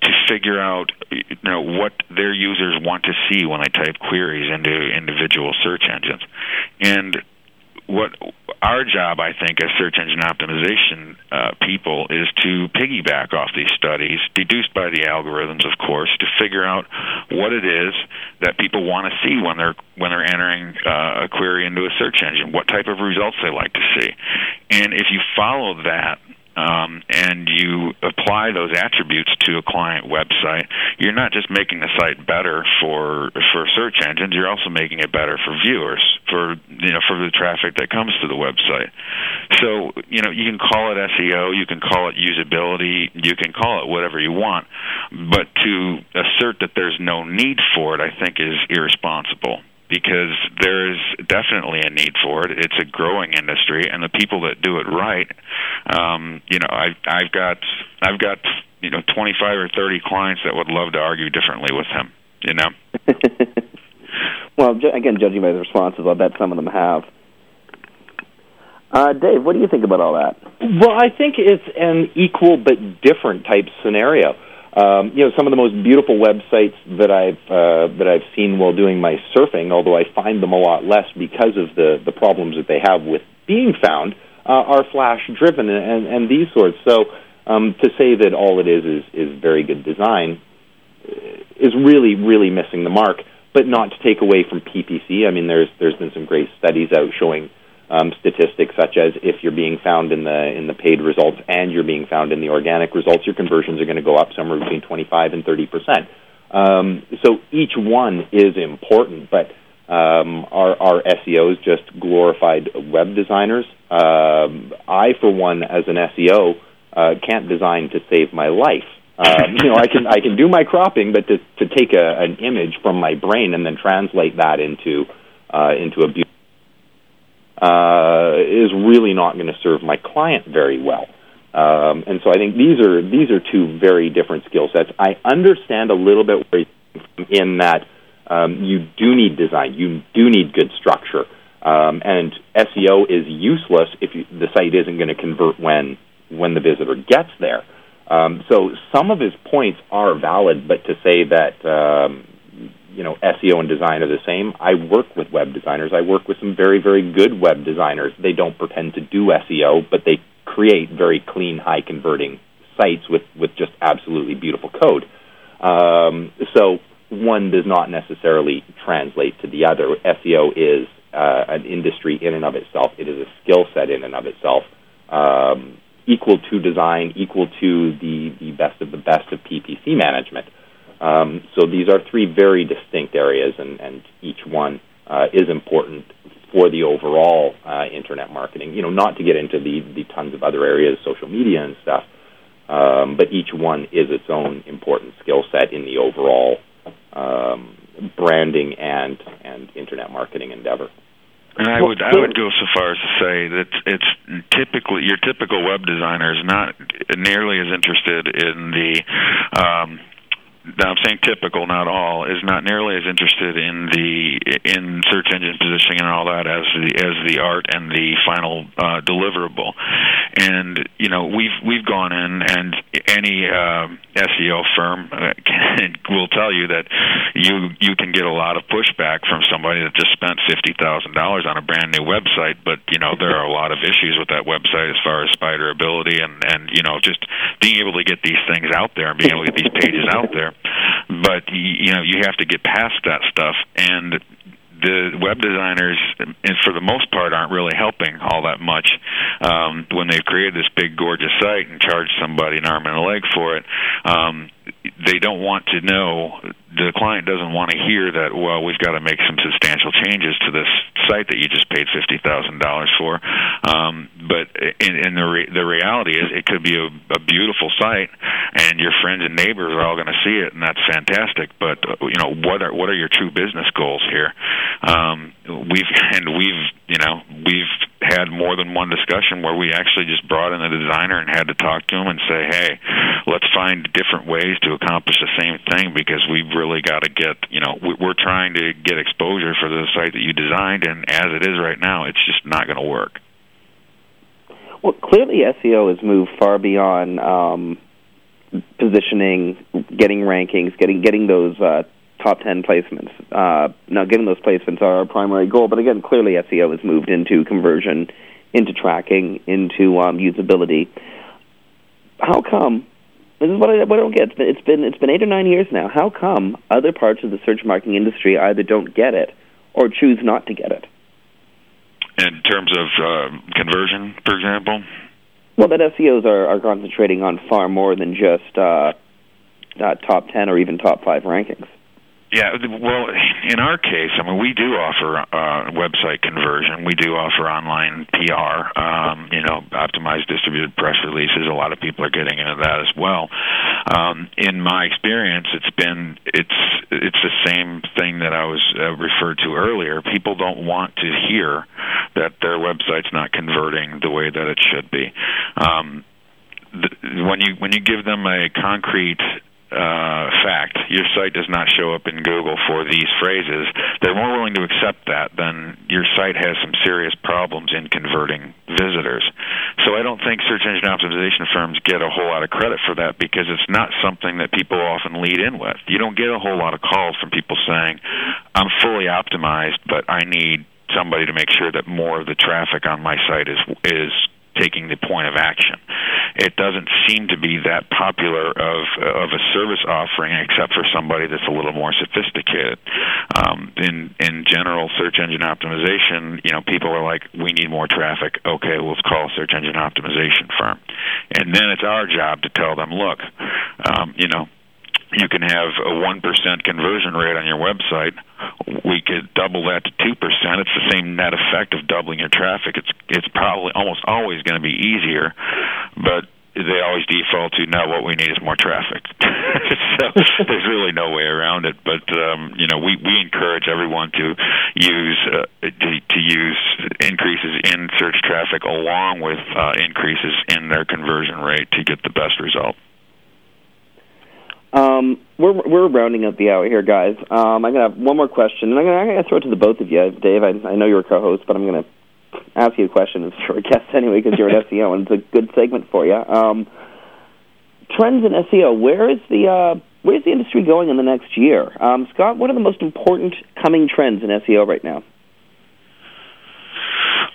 Speaker 13: to figure out you know what their users want to see when they type queries into individual search engines and what our job, I think, as search engine optimization uh, people, is to piggyback off these studies, deduced by the algorithms, of course, to figure out what it is that people want to see when they're when they're entering uh, a query into a search engine, what type of results they like to see, and if you follow that um, and you apply those attributes to a client website, you're not just making the site better for for search engines. You're also making it better for viewers, for you know, for the traffic that comes to the website. So you know, you can call it SEO, you can call it usability, you can call it whatever you want, but to assert that there's no need for it, I think, is irresponsible because there is definitely a need for it. It's a growing industry, and the people that do it right, um, you know, I, I've got I've got you know 25 or 30 clients that would love to argue differently with him. You know.
Speaker 3: well, ju- again, judging by the responses, I bet some of them have. Uh, Dave, what do you think about all that?
Speaker 4: Well, I think it's an equal but different type scenario. Um, you know, some of the most beautiful websites that I've uh, that I've seen while doing my surfing, although I find them a lot less because of the the problems that they have with being found, uh, are flash driven and, and these sorts. So um, to say that all it is is is very good design is really really missing the mark. But not to take away from PPC. I mean, there's there's been some great studies out showing um, statistics such as if you're being found in the in the paid results and you're being found in the organic results, your conversions are going to go up somewhere between 25 and 30 percent. Um, so each one is important, but um, are our SEOs just glorified web designers? Um, I, for one, as an SEO, uh, can't design to save my life. Um, you know, I can I can do my cropping, but to to take a, an image from my brain and then translate that into uh, into a beautiful uh, is really not going to serve my client very well. Um, and so I think these are these are two very different skill sets. I understand a little bit where in that um, you do need design, you do need good structure, um, and SEO is useless if you, the site isn't going to convert when when the visitor gets there. Um, so some of his points are valid, but to say that um, you know SEO and design are the same. I work with web designers. I work with some very very good web designers. They don't pretend to do SEO, but they create very clean, high converting sites with with just absolutely beautiful code. Um, so one does not necessarily translate to the other. SEO is uh, an industry in and of itself. It is a skill set in and of itself. Um, equal to design, equal to the, the best of the best of PPC management. Um, so these are three very distinct areas, and, and each one uh, is important for the overall uh, internet marketing. You know, not to get into the, the tons of other areas, social media and stuff, um, but each one is its own important skill set in the overall um, branding and and internet marketing endeavor.
Speaker 13: And I would I would go so far as to say that it's typically your typical web designer is not nearly as interested in the um, I'm saying typical, not all, is not nearly as interested in the in search engine positioning and all that as the as the art and the final uh, deliverable. And you know, we've we've gone in, and any uh, SEO firm uh, can, will tell you that you you can get a lot of pushback from somebody that just spent fifty thousand dollars on a brand new website, but you know there are a lot of issues with that website as far as spiderability and and you know just being able to get these things out there and being able to get these pages out there. But you know you have to get past that stuff and the web designers, and for the most part, aren't really helping all that much um, when they've created this big, gorgeous site and charged somebody an arm and a leg for it. Um, they don't want to know the client doesn't want to hear that well we've got to make some substantial changes to this site that you just paid fifty thousand dollars for. Um, but in, in the re- the reality is it could be a, a beautiful site and your friends and neighbors are all going to see it and that's fantastic. But you know what are what are your true business goals here? Um, we've and we've you know we've had more than one discussion where we actually just brought in a designer and had to talk to him and say hey let's find different ways to accomplish the same thing because we've really got to get you know we're trying to get exposure for the site that you designed and as it is right now it's just not going to work.
Speaker 3: Well clearly seo has moved far beyond um, positioning getting rankings getting getting those uh, top 10 placements uh, now getting those placements are our primary goal but again clearly seo has moved into conversion into tracking into um, usability how come this is what I, what I don't get. It's been it's been eight or nine years now. How come other parts of the search marketing industry either don't get it or choose not to get it?
Speaker 13: In terms of uh, conversion, for example.
Speaker 3: Well, that SEOs are, are concentrating on far more than just uh, uh, top ten or even top five rankings.
Speaker 13: Yeah, well, in our case, I mean, we do offer uh, website conversion. We do offer online PR. Um, you know, optimized distributed press releases. A lot of people are getting into that as well. Um, in my experience, it's been it's it's the same thing that I was uh, referred to earlier. People don't want to hear that their website's not converting the way that it should be. Um, the, when you when you give them a concrete uh, fact, your site does not show up in Google for these phrases, they're more willing to accept that than your site has some serious problems in converting visitors. So I don't think search engine optimization firms get a whole lot of credit for that because it's not something that people often lead in with. You don't get a whole lot of calls from people saying, I'm fully optimized, but I need somebody to make sure that more of the traffic on my site is is taking the point of action. It doesn't seem to be that popular of of a service offering, except for somebody that's a little more sophisticated. Um, in in general, search engine optimization, you know, people are like, we need more traffic. Okay, well, let's call a search engine optimization firm, and then it's our job to tell them, look, um, you know, you can have a 1% conversion rate on your website. We could double that to 2%. It's the same net effect of doubling your traffic. It's it's probably almost always going to be easier, but they always default to no what we need is more traffic so there's really no way around it but um you know we we encourage everyone to use uh, to, to use increases in search traffic along with uh, increases in their conversion rate to get the best result
Speaker 3: um, we're we're rounding up the hour here, guys. Um, I'm gonna have one more question, and I'm gonna, I'm gonna throw it to the both of you, Dave. I, I know you're a co-host, but I'm gonna ask you a question as you're a guest anyway because you're an SEO, and it's a good segment for you. Um, trends in SEO. Where is the uh, where's the industry going in the next year? Um, Scott, what are the most important coming trends in SEO right now?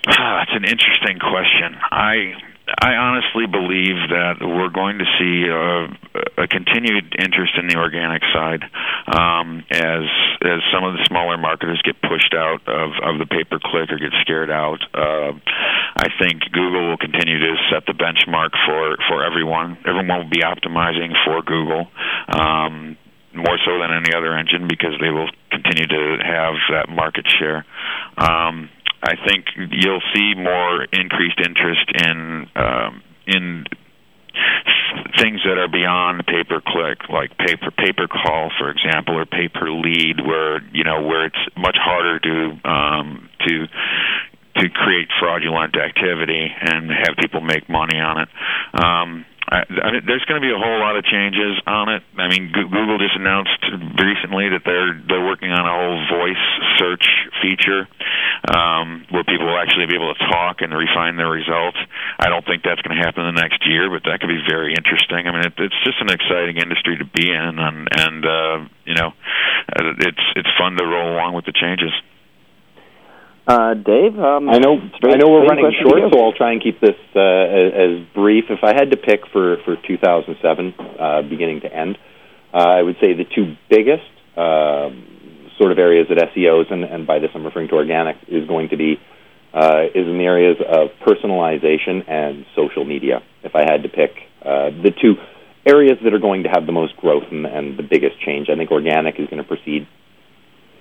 Speaker 13: Ah, that's an interesting question. I I honestly believe that we're going to see a, a continued interest in the organic side um, as as some of the smaller marketers get pushed out of, of the pay per click or get scared out. Uh, I think Google will continue to set the benchmark for for everyone. Everyone will be optimizing for Google. Um, more so than any other engine because they will continue to have that market share. Um, I think you'll see more increased interest in um, in things that are beyond pay per click, like pay per pay call, for example, or pay per lead, where you know where it's much harder to um, to to create fraudulent activity and have people make money on it. Um, I, I mean, there's going to be a whole lot of changes on it. I mean, Google just announced recently that they're they're working on a whole voice search feature um, where people will actually be able to talk and refine their results. I don't think that's going to happen in the next year, but that could be very interesting. I mean, it, it's just an exciting industry to be in, and and uh, you know, uh, it's it's fun to roll along with the changes.
Speaker 3: Uh, Dave, um,
Speaker 4: I know.
Speaker 3: straight-
Speaker 4: I know we're running short, so I'll try and keep this uh, as, as brief. If I had to pick for for 2007, uh, beginning to end, uh, I would say the two biggest uh, sort of areas that SEOs, and, and by this I'm referring to organic, is going to be uh, is in the areas of personalization and social media. If I had to pick uh, the two areas that are going to have the most growth and, and the biggest change, I think organic is going to proceed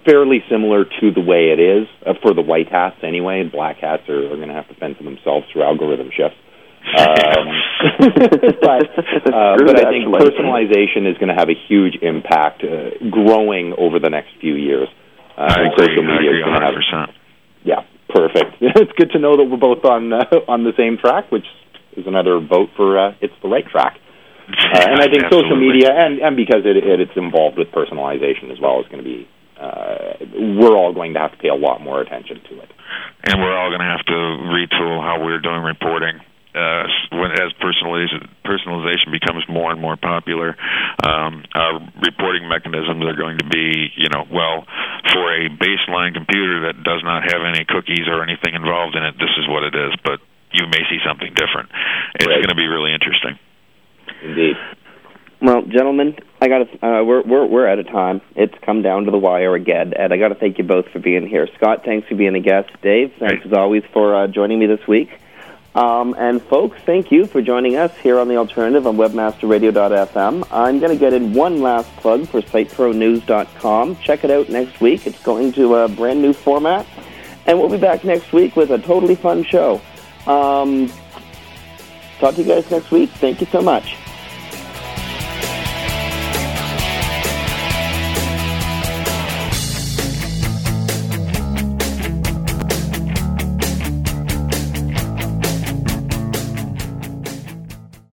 Speaker 4: fairly similar to the way it is uh, for the white hats anyway. And black hats are, are going to have to fend for themselves through algorithm shifts. Um, but uh, but I think personalization is going to have a huge impact, uh, growing over the next few years. Uh,
Speaker 13: I agree.
Speaker 4: social
Speaker 13: I
Speaker 4: media
Speaker 13: agree
Speaker 4: is going to have
Speaker 13: 100%.
Speaker 4: yeah, perfect. it's good to know that we're both on uh, on the same track, which is another vote for uh, it's the right track. Uh, and I think social media, and and because it, it it's involved with personalization as well, is going to be. Uh, we're all going to have to pay a lot more attention to it.
Speaker 13: and we're all going to have to retool how we're doing reporting uh, when as personalization personalization becomes more and more popular. Um, our reporting mechanisms are going to be, you know, well, for a baseline computer that does not have any cookies or anything involved in it, this is what it is. But you may see something different. It's
Speaker 4: Right.
Speaker 13: going to be really interesting.
Speaker 4: Indeed.
Speaker 3: Well, gentlemen, I got to. Uh, we're we're we're out of time. It's come down to the wire again, and I got to thank you both for being here. Scott, thanks for being a guest. Dave, thanks as always for uh, joining me this week. Um, and folks, thank you for joining us here on the Alternative on WebmasterRadio.fm. I'm going to get in one last plug for SiteProNews.com. Check it out next week. It's going to a brand new format, and we'll be back next week with a totally fun show. Um, talk to you guys next week. Thank you so much.